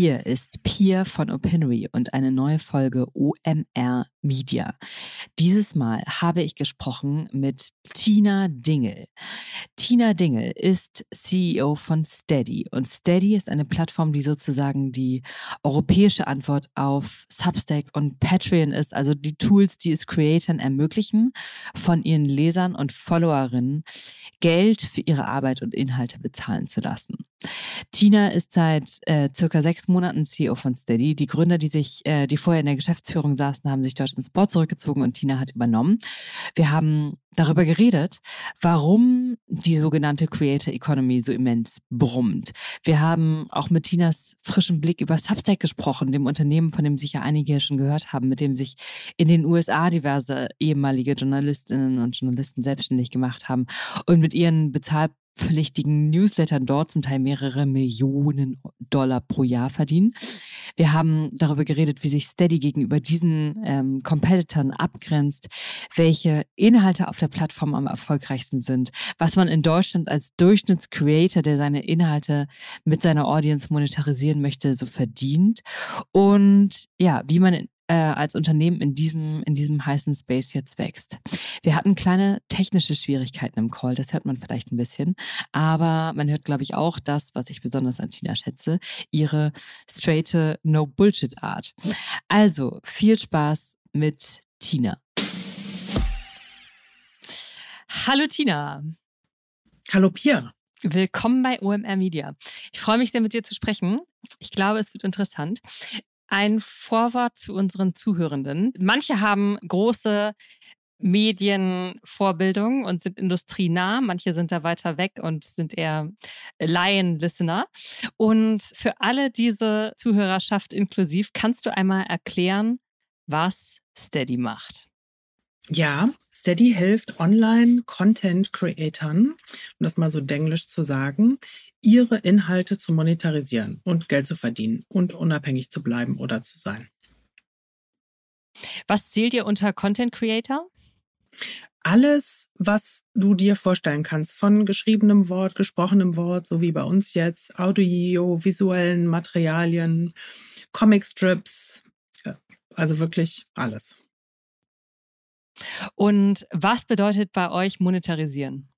Hier ist Pia von Opinory und eine neue Folge OMR Media. Dieses Mal habe ich gesprochen mit Tina Dingel. Tina Dingel ist CEO von Steady und Steady ist eine Plattform, die sozusagen die europäische Antwort auf Substack und Patreon ist, also die Tools, die es Creatoren ermöglichen, von ihren Lesern und Followerinnen Geld für ihre Arbeit und Inhalte bezahlen zu lassen. Tina ist seit äh, circa sechs Monaten CEO von Steady. Die Gründer, die sich, äh, die vorher in der Geschäftsführung saßen, haben sich dort ins Board zurückgezogen und Tina hat übernommen. Wir haben darüber geredet, warum die sogenannte Creator Economy so immens brummt. Wir haben auch mit Tinas frischem Blick über Substack gesprochen, dem Unternehmen, von dem sicher einige schon gehört haben, mit dem sich in den USA diverse ehemalige Journalistinnen und Journalisten selbstständig gemacht haben und mit ihren bezahl pflichtigen Newslettern dort zum Teil mehrere Millionen Dollar pro Jahr verdienen. Wir haben darüber geredet, wie sich Steady gegenüber diesen ähm, Competitoren abgrenzt, welche Inhalte auf der Plattform am erfolgreichsten sind, was man in Deutschland als Durchschnittscreator, der seine Inhalte mit seiner Audience monetarisieren möchte, so verdient und ja, wie man äh, als Unternehmen in diesem, in diesem heißen Space jetzt wächst. Wir hatten kleine technische Schwierigkeiten im Call, das hört man vielleicht ein bisschen, aber man hört, glaube ich, auch das, was ich besonders an Tina schätze, ihre straighte No-Bullshit-Art. Also, viel Spaß mit Tina. Hallo Tina. Hallo Pia. Willkommen bei OMR Media. Ich freue mich sehr, mit dir zu sprechen. Ich glaube, es wird interessant ein Vorwort zu unseren Zuhörenden. Manche haben große Medienvorbildung und sind industrienah. Manche sind da weiter weg und sind eher Laien-Listener. Und für alle diese Zuhörerschaft inklusiv, kannst du einmal erklären, was Steady macht? Ja, Steady hilft Online-Content-Creatern, um das mal so denglisch zu sagen, ihre Inhalte zu monetarisieren und Geld zu verdienen und unabhängig zu bleiben oder zu sein. Was zählt ihr unter Content Creator? Alles, was du dir vorstellen kannst, von geschriebenem Wort, gesprochenem Wort, so wie bei uns jetzt, Audio, visuellen Materialien, Comicstrips, also wirklich alles. Und was bedeutet bei euch monetarisieren?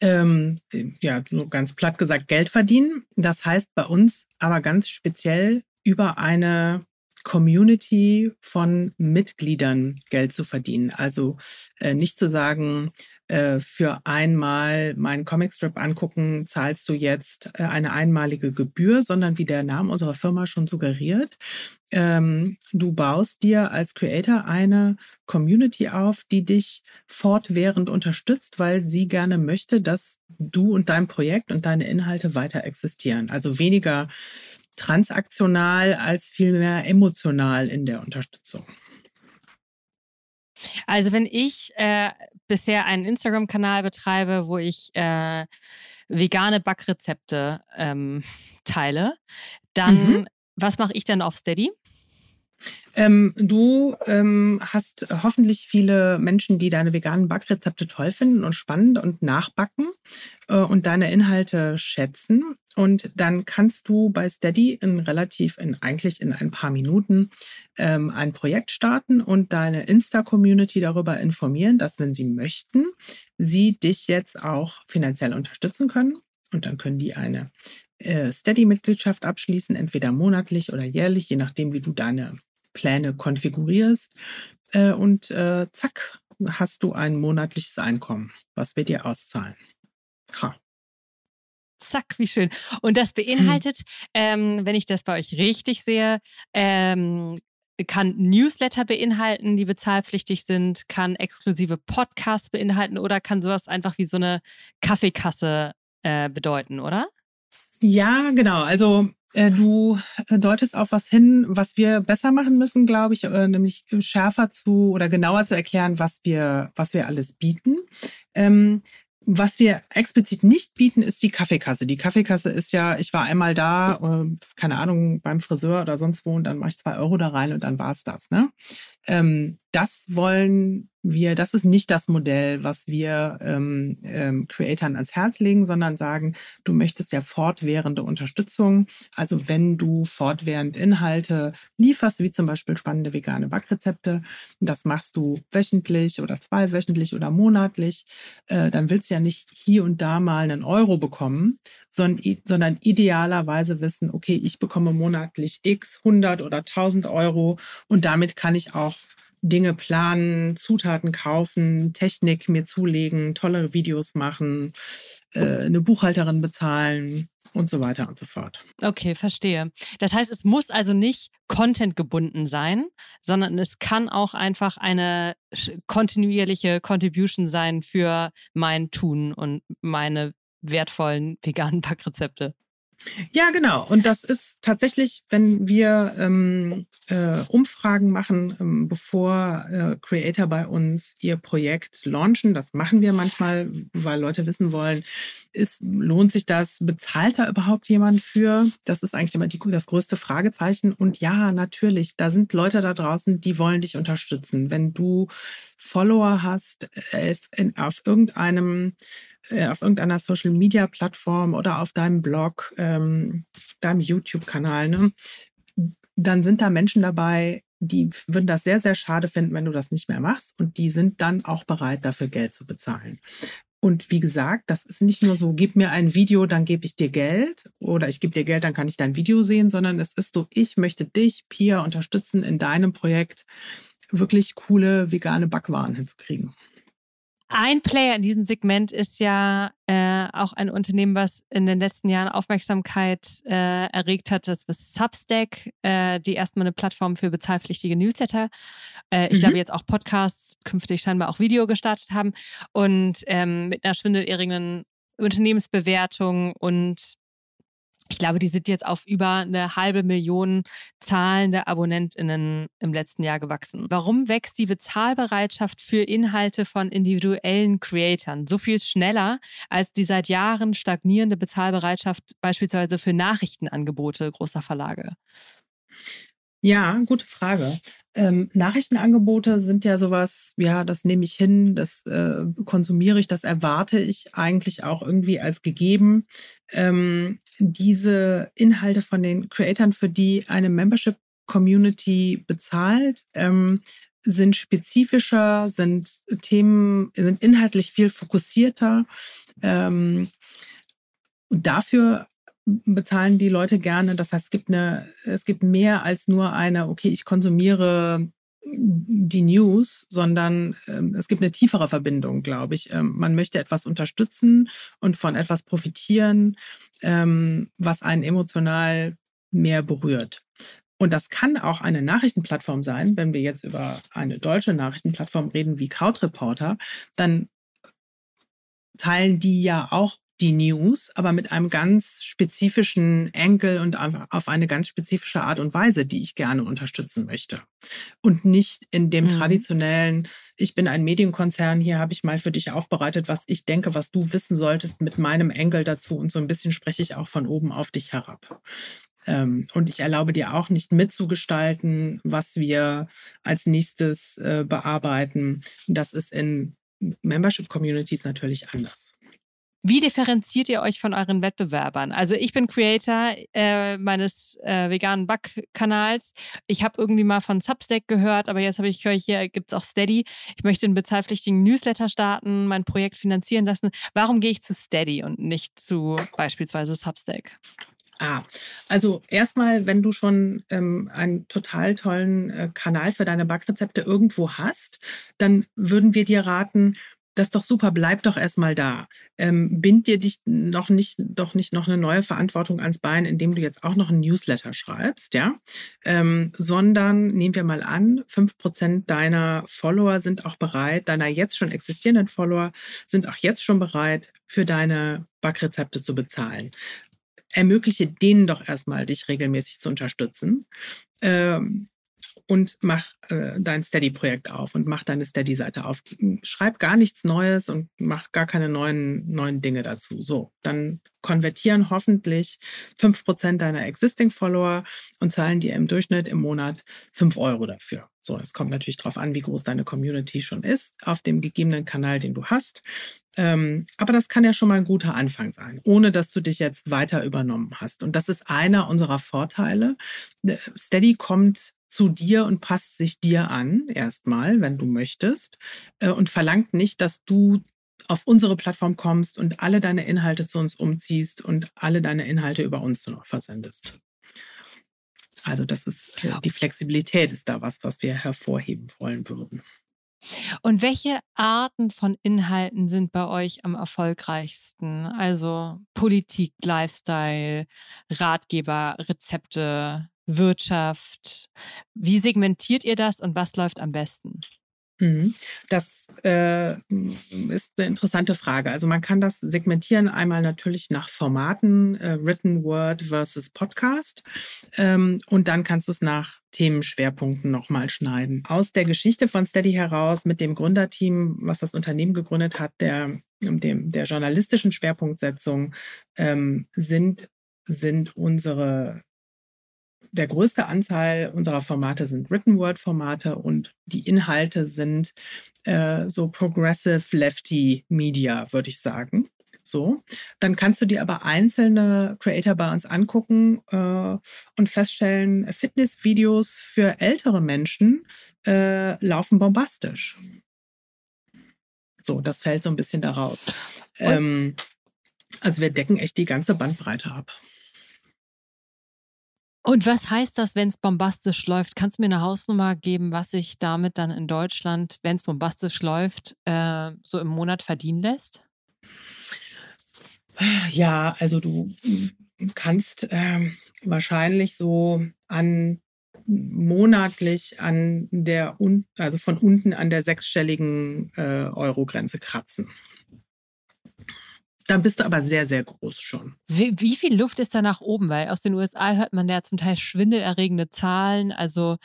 Ähm, ja, so ganz platt gesagt, Geld verdienen. Das heißt bei uns aber ganz speziell über eine Community von Mitgliedern Geld zu verdienen. Also äh, nicht zu sagen, äh, für einmal meinen Comicstrip angucken, zahlst du jetzt äh, eine einmalige Gebühr, sondern wie der Name unserer Firma schon suggeriert, ähm, du baust dir als Creator eine Community auf, die dich fortwährend unterstützt, weil sie gerne möchte, dass du und dein Projekt und deine Inhalte weiter existieren. Also weniger transaktional als vielmehr emotional in der Unterstützung. Also wenn ich äh, bisher einen Instagram-Kanal betreibe, wo ich äh, vegane Backrezepte ähm, teile, dann mhm. was mache ich dann auf Steady? Ähm, du ähm, hast hoffentlich viele Menschen, die deine veganen Backrezepte toll finden und spannend und nachbacken äh, und deine Inhalte schätzen. Und dann kannst du bei Steady in relativ, in eigentlich in ein paar Minuten ähm, ein Projekt starten und deine Insta-Community darüber informieren, dass wenn sie möchten, sie dich jetzt auch finanziell unterstützen können. Und dann können die eine äh, Steady-Mitgliedschaft abschließen, entweder monatlich oder jährlich, je nachdem, wie du deine Pläne konfigurierst. Äh, und äh, zack, hast du ein monatliches Einkommen, was wir dir auszahlen. Ha. Zack, wie schön. Und das beinhaltet, hm. ähm, wenn ich das bei euch richtig sehe, ähm, kann Newsletter beinhalten, die bezahlpflichtig sind, kann exklusive Podcasts beinhalten oder kann sowas einfach wie so eine Kaffeekasse äh, bedeuten, oder? Ja, genau. Also du äh, deutest auf was hin, was wir besser machen müssen, glaube ich, äh, nämlich schärfer zu oder genauer zu erklären, was wir, was wir alles bieten. Ähm, was wir explizit nicht bieten, ist die Kaffeekasse. Die Kaffeekasse ist ja, ich war einmal da, keine Ahnung, beim Friseur oder sonst wo und dann mache ich zwei Euro da rein und dann war es das. Ne? Ähm, das wollen wir, das ist nicht das Modell, was wir ähm, ähm, Creatoren ans Herz legen, sondern sagen, du möchtest ja fortwährende Unterstützung. Also wenn du fortwährend Inhalte lieferst, wie zum Beispiel spannende vegane Backrezepte, das machst du wöchentlich oder zweiwöchentlich oder monatlich, äh, dann willst du ja nicht hier und da mal einen Euro bekommen, sondern, sondern idealerweise wissen, okay, ich bekomme monatlich x 100 oder 1000 Euro und damit kann ich auch Dinge planen, Zutaten kaufen, Technik mir zulegen, tolle Videos machen, äh, eine Buchhalterin bezahlen und so weiter und so fort. Okay, verstehe. Das heißt, es muss also nicht Content gebunden sein, sondern es kann auch einfach eine kontinuierliche Contribution sein für mein Tun und meine wertvollen veganen Backrezepte. Ja, genau. Und das ist tatsächlich, wenn wir ähm, äh, Umfragen machen, ähm, bevor äh, Creator bei uns ihr Projekt launchen. Das machen wir manchmal, weil Leute wissen wollen, ist, lohnt sich das? Bezahlt da überhaupt jemand für? Das ist eigentlich immer die, das größte Fragezeichen. Und ja, natürlich, da sind Leute da draußen, die wollen dich unterstützen. Wenn du Follower hast äh, auf irgendeinem auf irgendeiner Social Media Plattform oder auf deinem Blog, ähm, deinem YouTube-Kanal, ne, dann sind da Menschen dabei, die würden das sehr, sehr schade finden, wenn du das nicht mehr machst. Und die sind dann auch bereit, dafür Geld zu bezahlen. Und wie gesagt, das ist nicht nur so, gib mir ein Video, dann gebe ich dir Geld oder ich gebe dir Geld, dann kann ich dein Video sehen, sondern es ist so, ich möchte dich, Pia, unterstützen in deinem Projekt, wirklich coole vegane Backwaren hinzukriegen. Ein Player in diesem Segment ist ja äh, auch ein Unternehmen, was in den letzten Jahren Aufmerksamkeit äh, erregt hat. Das ist Substack, äh, die erstmal eine Plattform für bezahlpflichtige Newsletter. Äh, ich mhm. glaube jetzt auch Podcasts, künftig scheinbar auch Video gestartet haben und ähm, mit einer schwindelerregenden Unternehmensbewertung und ich glaube, die sind jetzt auf über eine halbe Million zahlende AbonnentInnen im letzten Jahr gewachsen. Warum wächst die Bezahlbereitschaft für Inhalte von individuellen Creatoren so viel schneller als die seit Jahren stagnierende Bezahlbereitschaft beispielsweise für Nachrichtenangebote großer Verlage? Ja, gute Frage. Ähm, Nachrichtenangebote sind ja sowas, ja, das nehme ich hin, das äh, konsumiere ich, das erwarte ich eigentlich auch irgendwie als gegeben. Ähm, diese Inhalte von den Creatoren, für die eine Membership Community bezahlt, ähm, sind spezifischer, sind Themen, sind inhaltlich viel fokussierter. Ähm, dafür bezahlen die Leute gerne. Das heißt, es gibt eine, es gibt mehr als nur eine, okay, ich konsumiere die News, sondern ähm, es gibt eine tiefere Verbindung, glaube ich. Ähm, man möchte etwas unterstützen und von etwas profitieren, ähm, was einen emotional mehr berührt. Und das kann auch eine Nachrichtenplattform sein, wenn wir jetzt über eine deutsche Nachrichtenplattform reden wie Krautreporter, dann teilen die ja auch die News, aber mit einem ganz spezifischen Enkel und auf eine ganz spezifische Art und Weise, die ich gerne unterstützen möchte. Und nicht in dem mhm. traditionellen, ich bin ein Medienkonzern, hier habe ich mal für dich aufbereitet, was ich denke, was du wissen solltest mit meinem Enkel dazu. Und so ein bisschen spreche ich auch von oben auf dich herab. Ähm, und ich erlaube dir auch nicht mitzugestalten, was wir als nächstes äh, bearbeiten. Das ist in Membership Communities natürlich anders. Wie differenziert ihr euch von euren Wettbewerbern? Also ich bin Creator äh, meines äh, veganen Backkanals. Ich habe irgendwie mal von Substack gehört, aber jetzt habe ich höre hier gibt's auch Steady. Ich möchte einen bezahlpflichtigen Newsletter starten, mein Projekt finanzieren lassen. Warum gehe ich zu Steady und nicht zu beispielsweise Substack? Ah, also erstmal, wenn du schon ähm, einen total tollen äh, Kanal für deine Backrezepte irgendwo hast, dann würden wir dir raten, das ist doch super, bleib doch erstmal da. Ähm, bind dir dich noch nicht, doch nicht noch eine neue Verantwortung ans Bein, indem du jetzt auch noch ein Newsletter schreibst, ja. Ähm, sondern nehmen wir mal an, fünf Prozent deiner Follower sind auch bereit, deiner jetzt schon existierenden Follower sind auch jetzt schon bereit, für deine Backrezepte zu bezahlen. Ermögliche denen doch erstmal, dich regelmäßig zu unterstützen. Ähm, und mach äh, dein Steady-Projekt auf und mach deine Steady-Seite auf. Schreib gar nichts Neues und mach gar keine neuen, neuen Dinge dazu. So, dann konvertieren hoffentlich 5% deiner Existing Follower und zahlen dir im Durchschnitt im Monat 5 Euro dafür. So, es kommt natürlich darauf an, wie groß deine Community schon ist auf dem gegebenen Kanal, den du hast. Ähm, aber das kann ja schon mal ein guter Anfang sein, ohne dass du dich jetzt weiter übernommen hast. Und das ist einer unserer Vorteile. Äh, Steady kommt zu dir und passt sich dir an, erstmal, wenn du möchtest, äh, und verlangt nicht, dass du auf unsere Plattform kommst und alle deine Inhalte zu uns umziehst und alle deine Inhalte über uns noch versendest. Also das ist äh, die Flexibilität ist da was, was wir hervorheben wollen würden. Und welche Arten von Inhalten sind bei euch am erfolgreichsten? Also Politik, Lifestyle, Ratgeber, Rezepte, Wirtschaft. Wie segmentiert ihr das und was läuft am besten? Mhm. Das äh, ist eine interessante Frage. Also man kann das segmentieren einmal natürlich nach Formaten, äh, Written Word versus Podcast. Ähm, und dann kannst du es nach Themenschwerpunkten nochmal schneiden. Aus der Geschichte von Steady heraus mit dem Gründerteam, was das Unternehmen gegründet hat, der, dem, der journalistischen Schwerpunktsetzung, ähm, sind, sind unsere der größte Anteil unserer Formate sind Written Word Formate und die Inhalte sind äh, so Progressive Lefty Media, würde ich sagen. So, dann kannst du dir aber einzelne Creator bei uns angucken äh, und feststellen, Fitnessvideos für ältere Menschen äh, laufen bombastisch. So, das fällt so ein bisschen daraus. Ähm, also wir decken echt die ganze Bandbreite ab. Und was heißt das, wenn es bombastisch läuft? Kannst du mir eine Hausnummer geben, was sich damit dann in Deutschland, wenn es bombastisch läuft, äh, so im Monat verdienen lässt? Ja, also du kannst äh, wahrscheinlich so an monatlich an der, also von unten an der sechsstelligen äh, Euro-Grenze kratzen. Dann bist du aber sehr, sehr groß schon. Wie, wie, viel Luft ist da nach oben? Weil aus den USA hört man ja zum Teil schwindelerregende Zahlen. Also,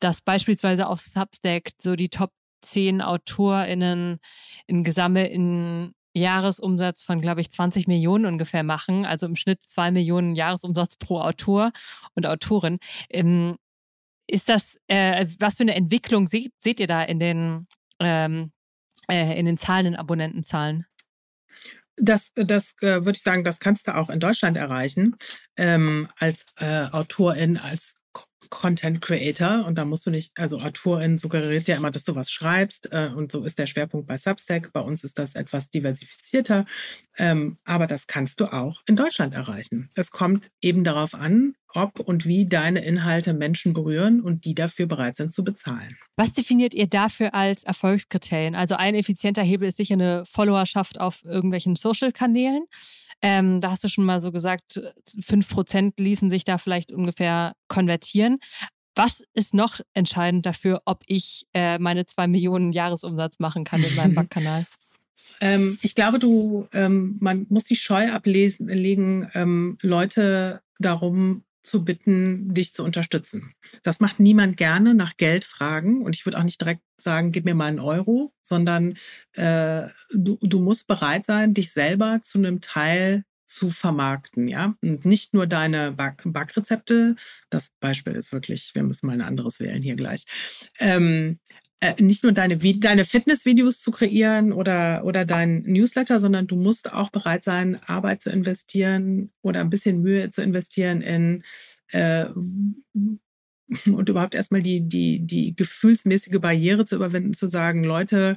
dass beispielsweise auf Substack so die Top 10 AutorInnen in gesammelten Jahresumsatz von, glaube ich, 20 Millionen ungefähr machen. Also im Schnitt zwei Millionen Jahresumsatz pro Autor und Autorin. Ähm, ist das, äh, was für eine Entwicklung seht, seht ihr da in den, ähm, äh, in den Zahlen, in Abonnentenzahlen? Das, das äh, würde ich sagen, das kannst du auch in Deutschland erreichen ähm, als äh, Autorin, als Content Creator und da musst du nicht, also Autorin suggeriert ja immer, dass du was schreibst äh, und so ist der Schwerpunkt bei Substack. Bei uns ist das etwas diversifizierter, ähm, aber das kannst du auch in Deutschland erreichen. Es kommt eben darauf an, ob und wie deine Inhalte Menschen berühren und die dafür bereit sind zu bezahlen. Was definiert ihr dafür als Erfolgskriterien? Also ein effizienter Hebel ist sicher eine Followerschaft auf irgendwelchen Social-Kanälen. Ähm, da hast du schon mal so gesagt, 5% ließen sich da vielleicht ungefähr konvertieren. Was ist noch entscheidend dafür, ob ich äh, meine zwei Millionen Jahresumsatz machen kann mit meinem Backkanal? ähm, ich glaube, du, ähm, man muss die Scheu ablegen, ähm, Leute darum zu bitten, dich zu unterstützen. Das macht niemand gerne nach Geld fragen und ich würde auch nicht direkt sagen, gib mir mal einen Euro, sondern äh, du, du musst bereit sein, dich selber zu einem Teil zu vermarkten, ja. Und nicht nur deine Back Backrezepte, das Beispiel ist wirklich, wir müssen mal ein anderes wählen hier gleich. Ähm, äh, nicht nur deine, deine Fitnessvideos zu kreieren oder, oder dein Newsletter, sondern du musst auch bereit sein, Arbeit zu investieren oder ein bisschen Mühe zu investieren in äh, und überhaupt erstmal die, die, die gefühlsmäßige Barriere zu überwinden, zu sagen, Leute,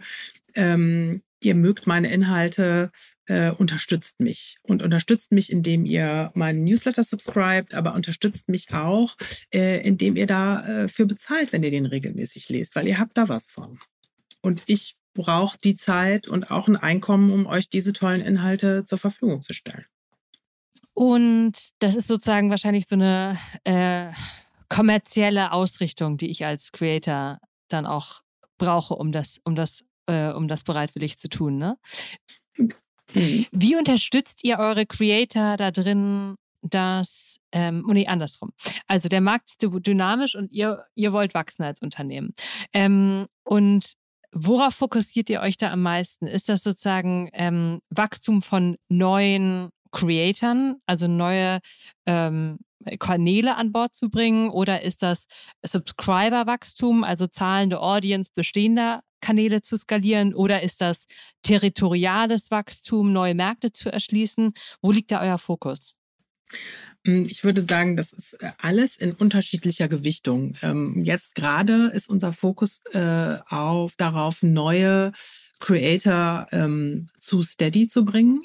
ähm, ihr mögt meine Inhalte, äh, unterstützt mich und unterstützt mich, indem ihr meinen Newsletter subscribt, aber unterstützt mich auch, äh, indem ihr dafür äh, bezahlt, wenn ihr den regelmäßig lest, weil ihr habt da was von. Und ich brauche die Zeit und auch ein Einkommen, um euch diese tollen Inhalte zur Verfügung zu stellen. Und das ist sozusagen wahrscheinlich so eine äh, kommerzielle Ausrichtung, die ich als Creator dann auch brauche, um das, um das, äh, um das bereitwillig zu tun. Ne? Mhm. Wie unterstützt ihr eure Creator da drin, dass, ähm, oh nee, andersrum. Also der Markt ist dynamisch und ihr, ihr wollt wachsen als Unternehmen. Ähm, und worauf fokussiert ihr euch da am meisten? Ist das sozusagen ähm, Wachstum von neuen Creatoren, also neue ähm, Kanäle an Bord zu bringen? Oder ist das Subscriber-Wachstum, also zahlende Audience bestehender Kanäle zu skalieren? Oder ist das territoriales Wachstum, neue Märkte zu erschließen? Wo liegt da euer Fokus? Hm, ich würde sagen, das ist äh, alles in unterschiedlicher Gewichtung. Ähm, jetzt gerade ist unser Fokus äh, auf darauf, neue Creator ähm, zu Steady zu bringen.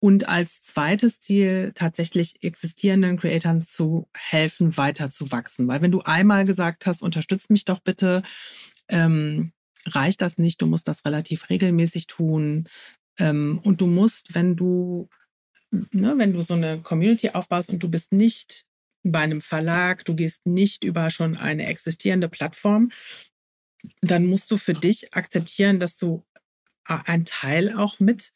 Und als zweites Ziel tatsächlich existierenden Creatoren zu helfen, weiter zu wachsen. Weil wenn du einmal gesagt hast, unterstützt mich doch bitte, ähm, reicht das nicht. Du musst das relativ regelmäßig tun. Ähm, und du musst, wenn du, ne, wenn du so eine Community aufbaust und du bist nicht bei einem Verlag, du gehst nicht über schon eine existierende Plattform, dann musst du für dich akzeptieren, dass du ein Teil auch mit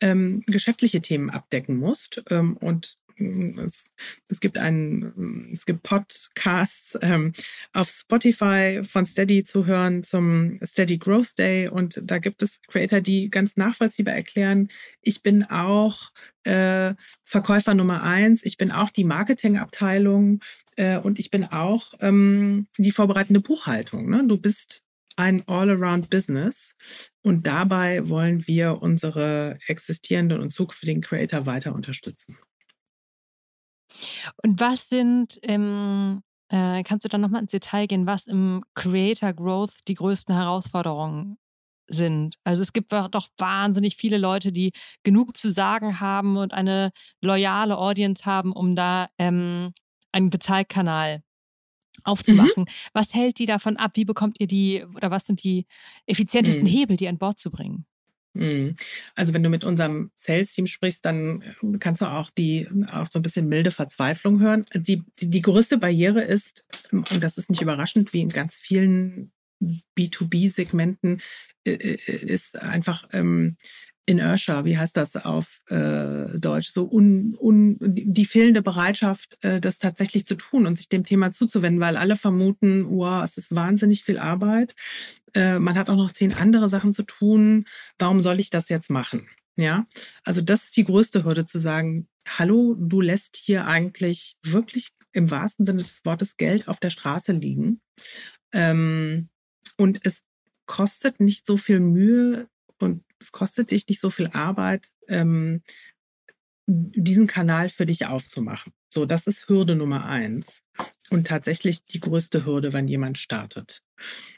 ähm, geschäftliche Themen abdecken musst. Ähm, und mm, es, es, gibt einen, es gibt Podcasts ähm, auf Spotify von Steady zu hören zum Steady Growth Day und da gibt es Creator, die ganz nachvollziehbar erklären, ich bin auch äh, Verkäufer Nummer eins, ich bin auch die Marketingabteilung äh, und ich bin auch ähm, die vorbereitende Buchhaltung. Ne? Du bist ein All-Around-Business. Und dabei wollen wir unsere existierenden und zukünftigen Creator weiter unterstützen. Und was sind im, äh, kannst du dann nochmal ins Detail gehen, was im Creator Growth die größten Herausforderungen sind. Also es gibt doch wahnsinnig viele Leute, die genug zu sagen haben und eine loyale Audience haben, um da ähm, einen Bezahlkanal aufzumachen. Mhm. Was hält die davon ab? Wie bekommt ihr die oder was sind die effizientesten mhm. Hebel, die an Bord zu bringen? Mhm. Also wenn du mit unserem Sales-Team sprichst, dann äh, kannst du auch die auch so ein bisschen milde Verzweiflung hören. Die, die, die größte Barriere ist, und das ist nicht überraschend, wie in ganz vielen B2B-Segmenten, äh, äh, ist einfach ähm, Inertia, wie heißt das auf äh, Deutsch, so un, un, die fehlende Bereitschaft, äh, das tatsächlich zu tun und sich dem Thema zuzuwenden, weil alle vermuten, wow, es ist wahnsinnig viel Arbeit. Äh, man hat auch noch zehn andere Sachen zu tun. Warum soll ich das jetzt machen? Ja, also das ist die größte Hürde zu sagen, hallo, du lässt hier eigentlich wirklich im wahrsten Sinne des Wortes Geld auf der Straße liegen. Ähm, und es kostet nicht so viel Mühe und es kostet dich nicht so viel Arbeit, ähm, diesen Kanal für dich aufzumachen. So, das ist Hürde Nummer eins. Und tatsächlich die größte Hürde, wenn jemand startet.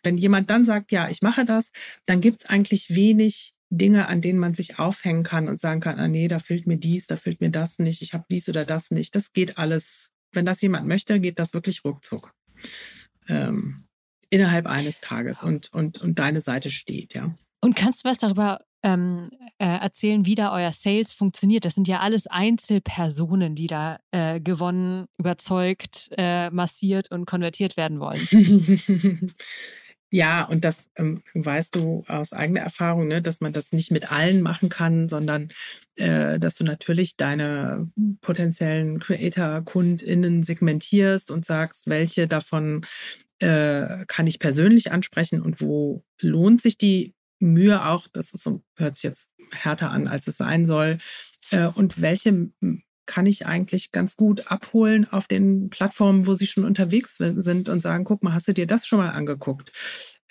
Wenn jemand dann sagt, ja, ich mache das, dann gibt es eigentlich wenig Dinge, an denen man sich aufhängen kann und sagen kann, ah nee, da fehlt mir dies, da fehlt mir das nicht, ich habe dies oder das nicht. Das geht alles, wenn das jemand möchte, geht das wirklich ruckzuck. Ähm, innerhalb eines Tages und, und, und deine Seite steht, ja. Und kannst du was darüber ähm, äh, erzählen, wie da euer Sales funktioniert. Das sind ja alles Einzelpersonen, die da äh, gewonnen, überzeugt, äh, massiert und konvertiert werden wollen. Ja, und das ähm, weißt du aus eigener Erfahrung, ne, dass man das nicht mit allen machen kann, sondern äh, dass du natürlich deine potenziellen Creator-KundInnen segmentierst und sagst, welche davon äh, kann ich persönlich ansprechen und wo lohnt sich die Mühe auch, das ist so, hört sich jetzt härter an, als es sein soll. Äh, und welche kann ich eigentlich ganz gut abholen auf den Plattformen, wo sie schon unterwegs sind und sagen, guck mal, hast du dir das schon mal angeguckt?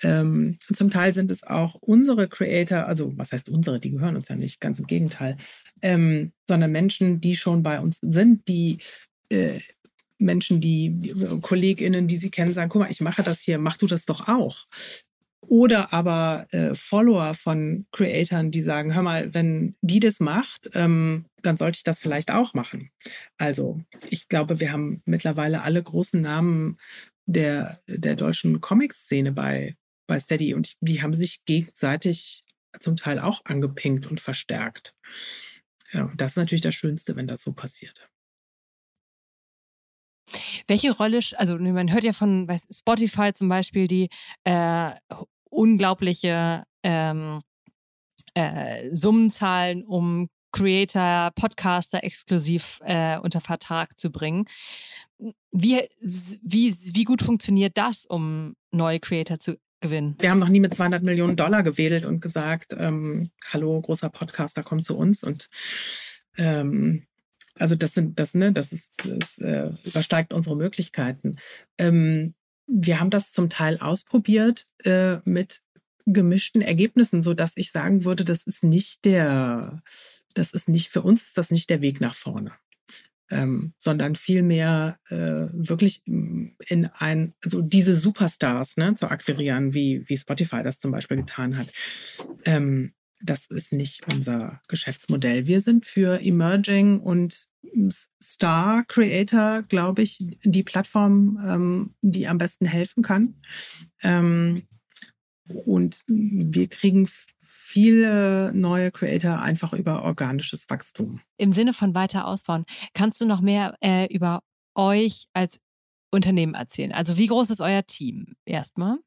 Ähm, und zum Teil sind es auch unsere Creator, also was heißt unsere, die gehören uns ja nicht, ganz im Gegenteil, ähm, sondern Menschen, die schon bei uns sind, die äh, Menschen, die, die KollegInnen, die sie kennen, sagen, guck mal, ich mache das hier, mach du das doch auch. Oder aber äh, Follower von Creatoren, die sagen, hör mal, wenn die das macht, ähm, dann sollte ich das vielleicht auch machen. Also ich glaube, wir haben mittlerweile alle großen Namen der, der deutschen Comic-Szene bei, bei Steady und die haben sich gegenseitig zum Teil auch angepinkt und verstärkt. Ja, das ist natürlich das Schönste, wenn das so passiert. Welche Rolle, also man hört ja von Spotify zum Beispiel, die äh, unglaubliche ähm, äh, Summen zahlen, um Creator, Podcaster exklusiv äh, unter Vertrag zu bringen. Wie, wie, wie gut funktioniert das, um neue Creator zu gewinnen? Wir haben noch nie mit 200 Millionen Dollar gewedelt und gesagt, ähm, hallo, großer Podcaster, komm zu uns. Und ähm, also das sind, das, ne, das ist, das äh, übersteigt unsere Möglichkeiten. Ähm, wir haben das zum Teil ausprobiert äh, mit gemischten Ergebnissen, so dass ich sagen würde, das ist nicht der, das ist nicht für uns ist das nicht der Weg nach vorne ähm, sondern vielmehr äh, wirklich in ein, also diese Superstars ne, zu akquirieren, wie, wie Spotify das zum Beispiel getan hat. Ähm, das ist nicht unser Geschäftsmodell. Wir sind für Emerging und Star Creator, glaube ich, die Plattform, ähm, die am besten helfen kann. Ähm, und wir kriegen viele neue Creator einfach über organisches Wachstum. Im Sinne von weiter ausbauen, kannst du noch mehr äh, über euch als Unternehmen erzählen? Also wie groß ist euer Team erstmal?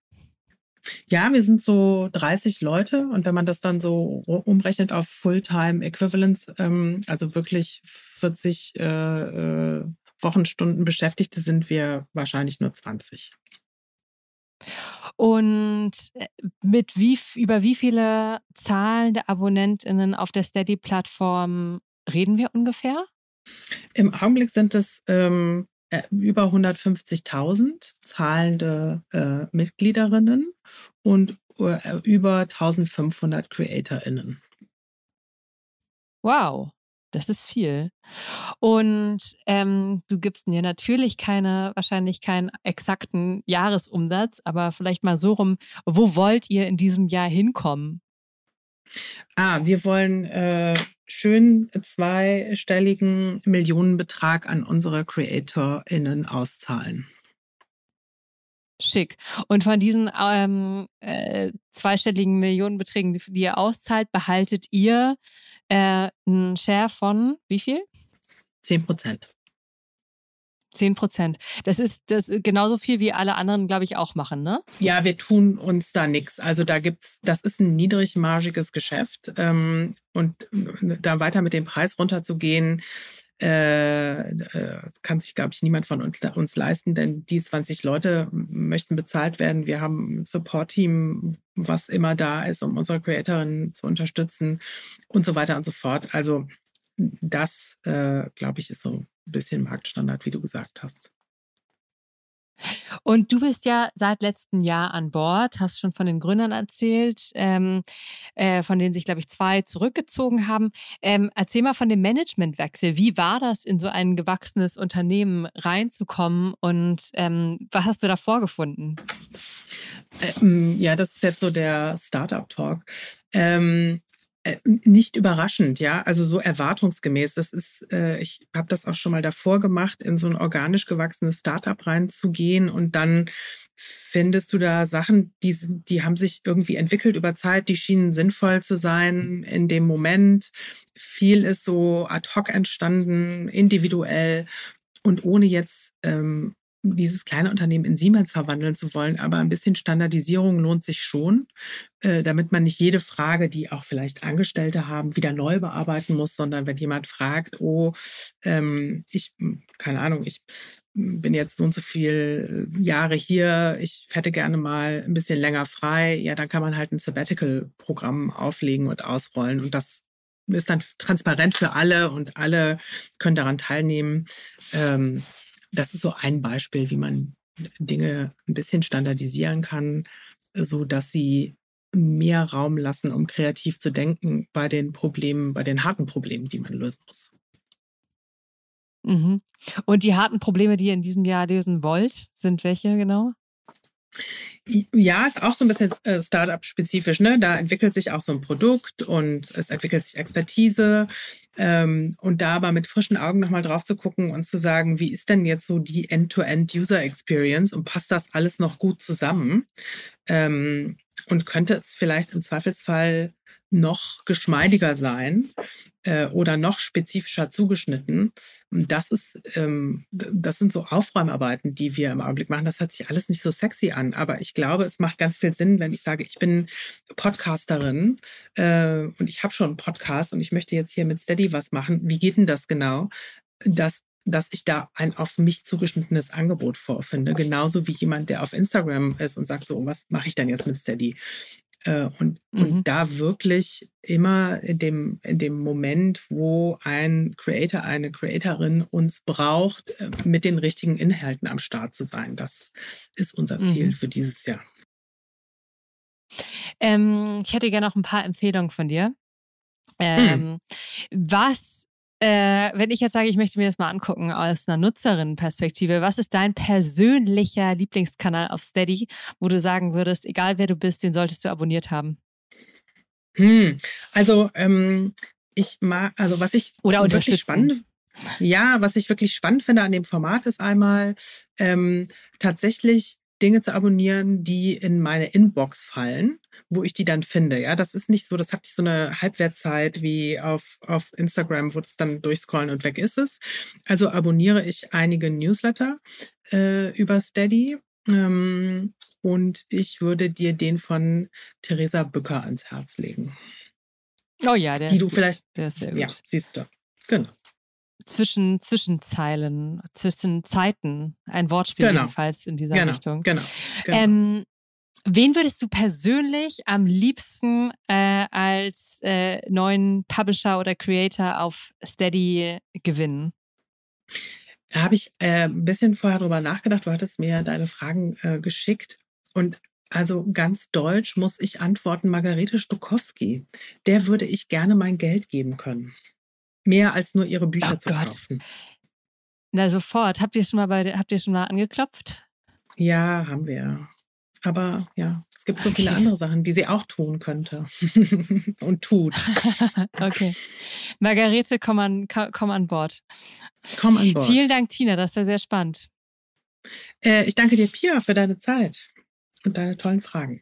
Ja, wir sind so 30 Leute und wenn man das dann so umrechnet auf Fulltime Equivalents, ähm, also wirklich 40 äh, äh, Wochenstunden Beschäftigte, sind wir wahrscheinlich nur 20. Und äh, mit wie, über wie viele zahlende AbonnentInnen auf der Steady-Plattform reden wir ungefähr? Im Augenblick sind es ähm, äh, über 150.000 zahlende äh, Mitgliederinnen und äh, über 1500 CreatorInnen. Wow. Das ist viel. Und ähm, du gibst mir natürlich keine, wahrscheinlich keinen exakten Jahresumsatz, aber vielleicht mal so rum, wo wollt ihr in diesem Jahr hinkommen? Ah, wir wollen äh, schön zweistelligen Millionenbetrag an unsere CreatorInnen auszahlen. Schick. Und von diesen ähm, äh, zweistelligen Millionenbeträgen, die ihr auszahlt, behaltet ihr äh, einen Share von wie viel? Zehn Prozent. Zehn Prozent. Das ist das genauso viel wie alle anderen, glaube ich, auch machen, ne? Ja, wir tun uns da nichts. Also da gibt's, das ist ein niedrigmargiges Geschäft. Ähm, und äh, da weiter mit dem Preis runterzugehen, äh, äh, kann sich, glaube ich, niemand von uns, uns, leisten, denn die 20 Leute möchten bezahlt werden. Wir haben ein Support-Team, was immer da ist, um unsere Creatorin zu unterstützen und so weiter und so fort. Also das, äh, glaube ich, ist so ein bisschen Marktstandard, wie du gesagt hast. Und du bist ja seit letztem Jahr an Bord, hast schon von den Gründern erzählt, ähm, äh, von denen sich, glaube ich, zwei zurückgezogen haben. Ähm, erzähl mal von dem Managementwechsel. Wie war das, in so ein gewachsenes Unternehmen reinzukommen und ähm, was hast du da vorgefunden? Ähm, ja, das ist jetzt so der Startup-Talk. Ähm, äh, nicht überraschend, ja, also so erwartungsgemäß. Das ist, äh, ich habe das auch schon mal davor gemacht, in so ein organisch gewachsenes Startup reinzugehen und dann findest du da Sachen, die, die haben sich irgendwie entwickelt über Zeit, die schienen sinnvoll zu sein in dem Moment. Viel ist so ad hoc entstanden, individuell und ohne jetzt ähm, dieses kleine Unternehmen in Siemens verwandeln zu wollen, aber ein bisschen Standardisierung lohnt sich schon, äh, damit man nicht jede Frage, die auch vielleicht Angestellte haben, wieder neu bearbeiten muss, sondern wenn jemand fragt, oh, ähm, ich, hm, keine Ahnung, ich bin jetzt und so viele Jahre hier, ich hätte gerne mal ein bisschen länger frei, ja, dann kann man halt ein Sabbatical-Programm auflegen und ausrollen und das ist dann transparent für alle und alle können daran teilnehmen. Ähm, das ist so ein Beispiel, wie man Dinge ein bisschen standardisieren kann, so dass sie mehr Raum lassen, um kreativ zu denken bei den Problemen, bei den harten Problemen, die man lösen muss. Mhm. Und die harten Probleme, die ihr in diesem Jahr lösen wollt, sind welche genau? Ja, ist auch so ein bisschen äh, Startup-spezifisch. Ne? Da entwickelt sich auch so ein Produkt und es entwickelt sich Expertise. Ähm, und da aber mit frischen Augen nochmal drauf zu gucken und zu sagen, wie ist denn jetzt so die End-to-End-User-Experience und passt das alles noch gut zusammen? Ähm, und könnte es vielleicht im Zweifelsfall noch geschmeidiger sein äh, oder noch spezifischer zugeschnitten. Das ist, ähm, das sind so Aufräumarbeiten, die wir im Augenblick machen. Das hört sich alles nicht so sexy an, aber ich glaube, es macht ganz viel Sinn, wenn ich sage, ich bin Podcasterin äh, und ich habe schon einen Podcast und ich möchte jetzt hier mit Steady was machen. Wie geht denn das genau? dass dass ich da ein auf mich zugeschnittenes Angebot vorfinde. Genauso wie jemand, der auf Instagram ist und sagt, so, was mache ich denn jetzt mit Steady? Äh, und, mhm. und da wirklich immer in dem, in dem Moment, wo ein Creator, eine Creatorin uns braucht, äh, mit den richtigen Inhalten am Start zu sein. Das ist unser Ziel mhm. für dieses Jahr. Ähm, ich hätte gerne noch ein paar Empfehlungen von dir. Hm. Ähm, mhm. Was äh, wenn ich jetzt sage, ich möchte mir das mal angucken aus einer Nutzerinnenperspektive, was ist dein persönlicher Lieblingskanal auf Steady, wo du sagen würdest, egal wer du bist, den solltest du abonniert haben? Hm, also ähm, ich mag, also was ich Oder wirklich spannend, ja, was ich wirklich spannend finde an dem Format ist einmal ähm, tatsächlich Dinge zu abonnieren, die in meine Inbox fallen wo ich die dann finde. Ja, das ist nicht so, das hat nicht so eine Halbwertzeit wie auf, auf Instagram, wo es dann durchscrollen und weg ist es. Also abonniere ich einige Newsletter äh, über Steady. Ähm, und ich würde dir den von Theresa Bücker ans Herz legen. Oh ja, der die ist du gut. vielleicht. Der ist sehr gut. Ja, siehst du. Genau. Zwischen, Zwischenzeilen, zwischen Zeiten. Ein Wortspiel genau. jedenfalls in dieser genau. Richtung. Genau. genau. Ähm, Wen würdest du persönlich am liebsten äh, als äh, neuen Publisher oder Creator auf Steady gewinnen? Da habe ich äh, ein bisschen vorher drüber nachgedacht. Du hattest mir deine Fragen äh, geschickt. Und also ganz deutsch muss ich antworten, Margarete Stokowski. Der würde ich gerne mein Geld geben können. Mehr als nur ihre Bücher oh zu Gott. kaufen. Na sofort. Habt ihr schon mal bei, habt ihr schon mal angeklopft? Ja, haben wir. Aber ja, es gibt so okay. viele andere Sachen, die sie auch tun könnte und tut. okay. Margarete, komm an, komm an Bord. Komm an Bord. Vielen Dank, Tina, das war sehr spannend. Äh, ich danke dir, Pia, für deine Zeit und deine tollen Fragen.